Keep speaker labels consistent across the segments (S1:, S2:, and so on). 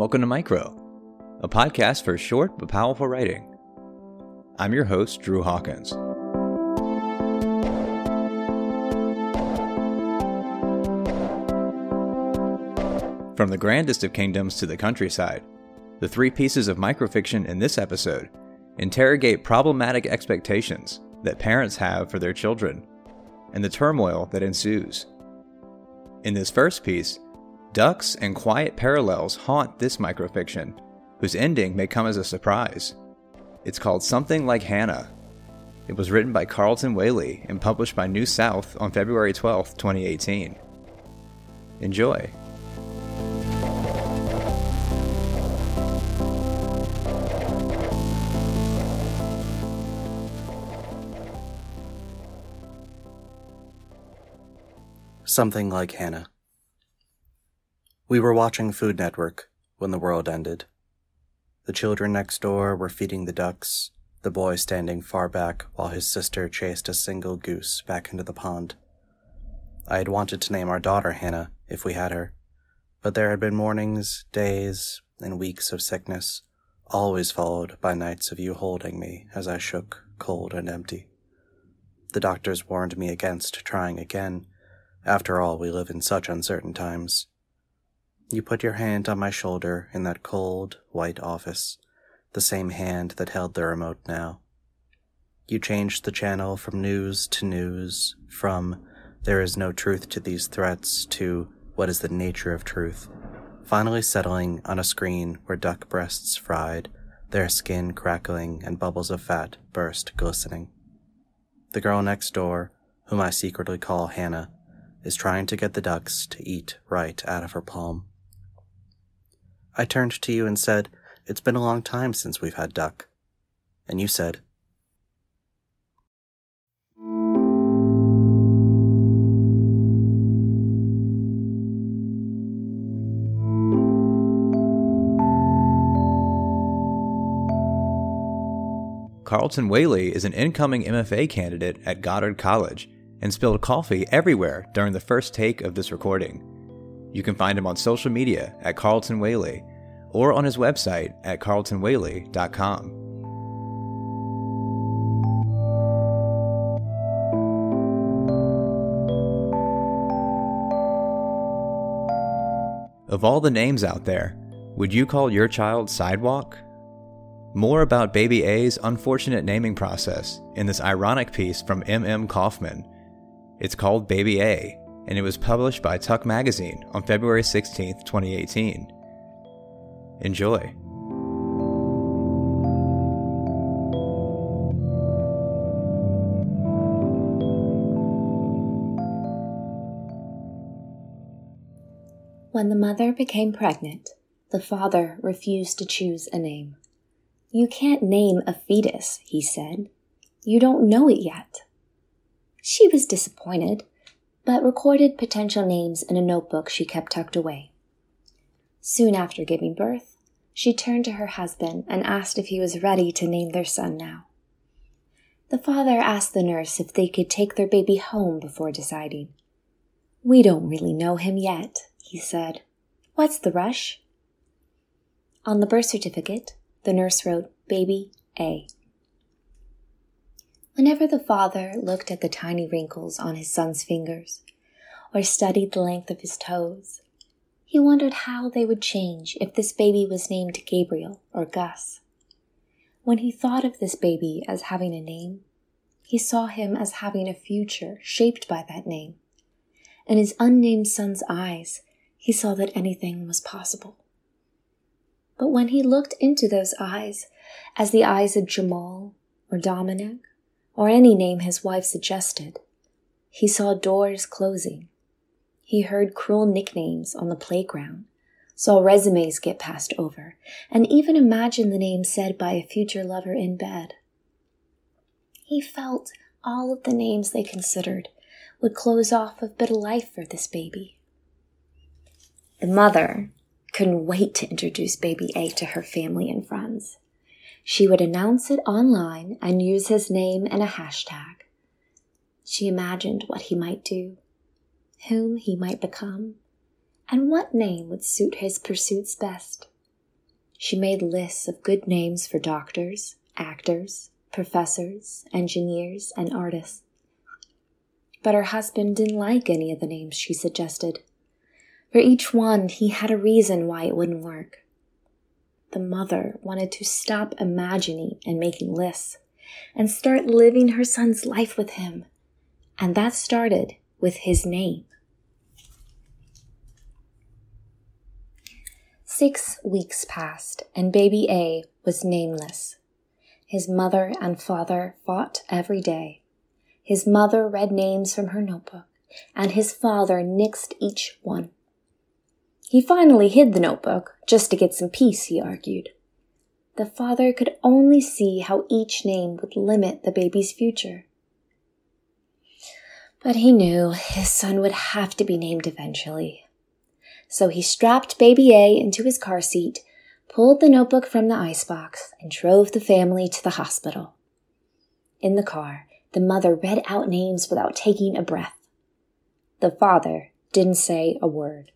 S1: Welcome to Micro, a podcast for short but powerful writing. I'm your host, Drew Hawkins. From the grandest of kingdoms to the countryside, the three pieces of microfiction in this episode interrogate problematic expectations that parents have for their children and the turmoil that ensues. In this first piece, ducks and quiet parallels haunt this microfiction, whose ending may come as a surprise. It's called Something Like Hannah. It was written by Carleton Whaley and published by New South on February 12, 2018. Enjoy.
S2: Something like Hannah. We were watching Food Network when the world ended. The children next door were feeding the ducks, the boy standing far back while his sister chased a single goose back into the pond. I had wanted to name our daughter Hannah if we had her, but there had been mornings, days, and weeks of sickness, always followed by nights of you holding me as I shook, cold and empty. The doctors warned me against trying again after all, we live in such uncertain times. You put your hand on my shoulder in that cold, white office, the same hand that held the remote now. You changed the channel from news to news, from there is no truth to these threats to what is the nature of truth, finally settling on a screen where duck breasts fried, their skin crackling and bubbles of fat burst glistening. The girl next door, whom I secretly call Hannah, is trying to get the ducks to eat right out of her palm. I turned to you and said, It's been a long time since we've had duck. And you said,
S1: Carleton Whaley is an incoming MFA candidate at Goddard College and spilled coffee everywhere during the first take of this recording. You can find him on social media at Carleton Whaley or on his website at carletonwhaley.com. Of all the names out there, would you call your child Sidewalk? More about Baby A's unfortunate naming process in this ironic piece from M.M. Kaufman it's called Baby A, and it was published by Tuck Magazine on February 16, 2018. Enjoy.
S3: When the mother became pregnant, the father refused to choose a name. You can't name a fetus, he said. You don't know it yet. She was disappointed, but recorded potential names in a notebook she kept tucked away. Soon after giving birth, she turned to her husband and asked if he was ready to name their son now. The father asked the nurse if they could take their baby home before deciding. We don't really know him yet, he said. What's the rush? On the birth certificate, the nurse wrote Baby A. Whenever the father looked at the tiny wrinkles on his son's fingers, or studied the length of his toes, he wondered how they would change if this baby was named Gabriel or Gus. When he thought of this baby as having a name, he saw him as having a future shaped by that name. In his unnamed son's eyes, he saw that anything was possible. But when he looked into those eyes, as the eyes of Jamal or Dominic or any name his wife suggested, He saw doors closing. He heard cruel nicknames on the playground, saw resumes get passed over, and even imagined the name said by a future lover in bed. He felt all of the names they considered would close off a bit of life for this baby. The mother couldn't wait to introduce baby A to her family and friends. She would announce it online and use his name and a hashtag. She imagined what he might do, whom he might become, and what name would suit his pursuits best. She made lists of good names for doctors, actors, professors, engineers, and artists. But her husband didn't like any of the names she suggested. For each one, he had a reason why it wouldn't work. The mother wanted to stop imagining and making lists and start living her son's life with him. And that started with his name. Six weeks passed, and baby A was nameless. His mother and father fought every day. His mother read names from her notebook, and his father nixed each one. He finally hid the notebook, just to get some peace, he argued. The father could only see how each name would limit the baby's future. But he knew his son would have to be named eventually. So he strapped baby A into his car seat, pulled the notebook from the icebox, and drove the family to the hospital. In the car, the mother read out names without taking a breath. The father didn't say a word.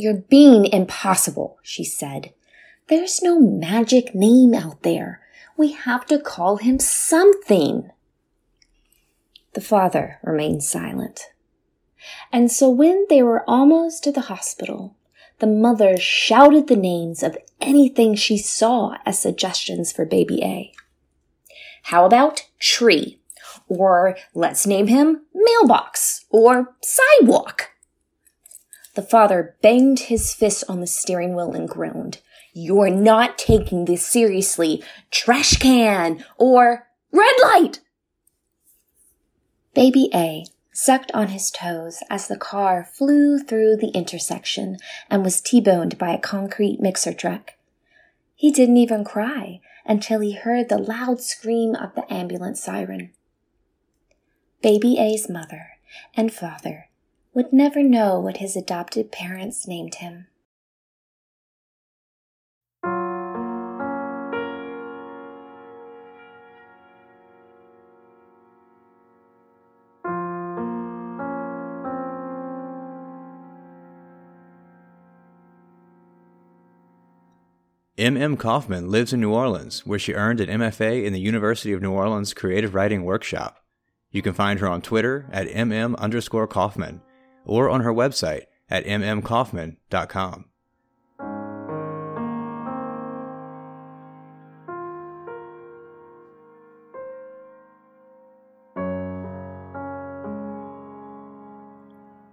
S3: You're being impossible, she said. There's no magic name out there. We have to call him something. The father remained silent. And so when they were almost to the hospital, the mother shouted the names of anything she saw as suggestions for baby A. How about tree? Or let's name him mailbox or sidewalk. The father banged his fist on the steering wheel and groaned. You're not taking this seriously. Trash can or red light. Baby A sucked on his toes as the car flew through the intersection and was T-boned by a concrete mixer truck. He didn't even cry until he heard the loud scream of the ambulance siren. Baby A's mother and father would never know what his adopted parents named him.
S1: M.M. Kaufman lives in New Orleans, where she earned an MFA in the University of New Orleans Creative Writing Workshop. You can find her on Twitter at mm underscore Kaufman or on her website at mmkaufman.com.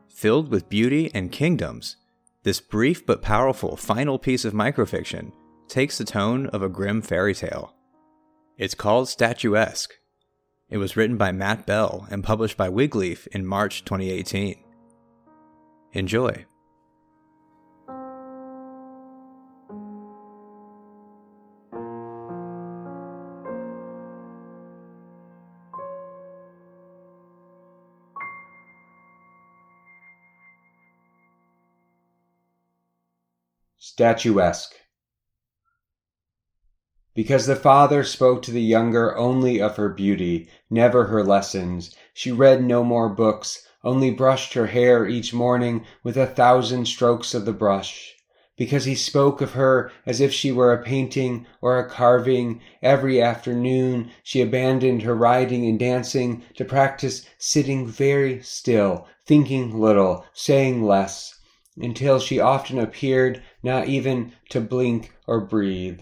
S1: Filled with beauty and kingdoms, this brief but powerful final piece of microfiction takes the tone of a grim fairy tale. It's called Statuesque. It was written by Matt Bell and published by Wigleaf in March 2018. Enjoy.
S4: Statuesque. Because the father spoke to the younger only of her beauty, never her lessons, she read no more books, only brushed her hair each morning with a thousand strokes of the brush. Because he spoke of her as if she were a painting or a carving, every afternoon she abandoned her riding and dancing to practice sitting very still, thinking little, saying less, until she often appeared not even to blink or breathe.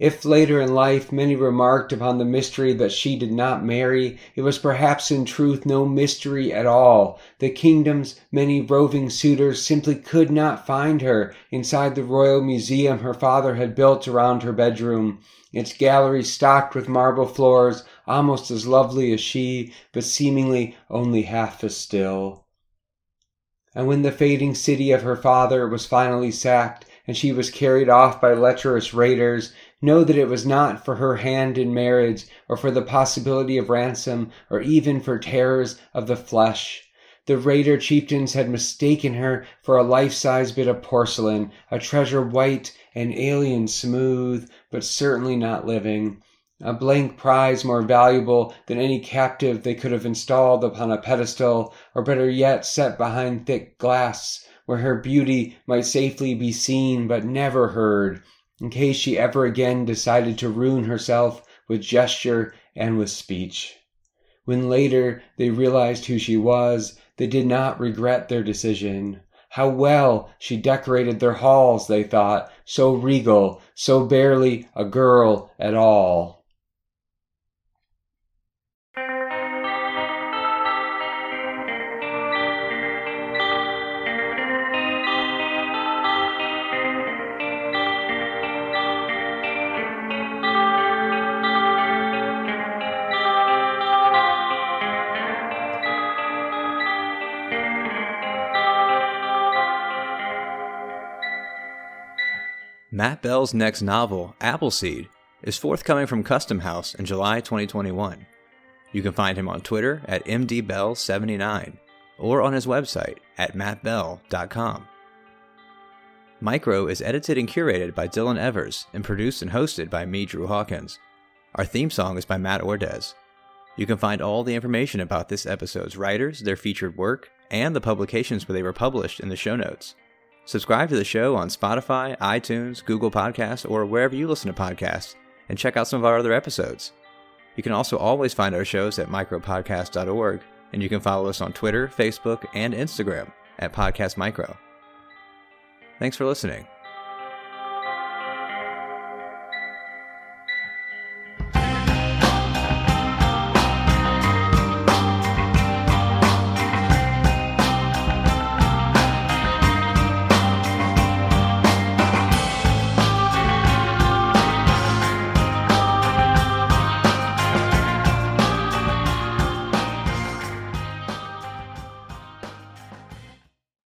S4: If later in life many remarked upon the mystery that she did not marry, it was perhaps in truth no mystery at all. The kingdom's many roving suitors simply could not find her inside the royal museum her father had built around her bedroom, its gallery stocked with marble floors, almost as lovely as she, but seemingly only half as still. And when the fading city of her father was finally sacked, and she was carried off by lecherous raiders, know that it was not for her hand in marriage, or for the possibility of ransom, or even for terrors of the flesh. The raider chieftains had mistaken her for a life-size bit of porcelain, a treasure white and alien smooth, but certainly not living. A blank prize more valuable than any captive they could have installed upon a pedestal, or better yet set behind thick glass, where her beauty might safely be seen but never heard, in case she ever again decided to ruin herself with gesture and with speech. When later they realized who she was, they did not regret their decision. How well she decorated their halls, they thought, so regal, so barely a girl at all.
S1: Matt Bell's next novel, Appleseed, is forthcoming from Custom House in July 2021. You can find him on Twitter at mdbell79 or on his website at mattbell.com. Micro is edited and curated by Dylan Evers and produced and hosted by me, Drew Hawkins. Our theme song is by Matt Ordez. You can find all the information about this episode's writers, their featured work, and the publications where they were published in the show notes. Subscribe to the show on Spotify, iTunes, Google Podcasts, or wherever you listen to podcasts, and check out some of our other episodes. You can also always find our shows at micropodcast.org, and you can follow us on Twitter, Facebook, and Instagram at Podcast Micro. Thanks for listening.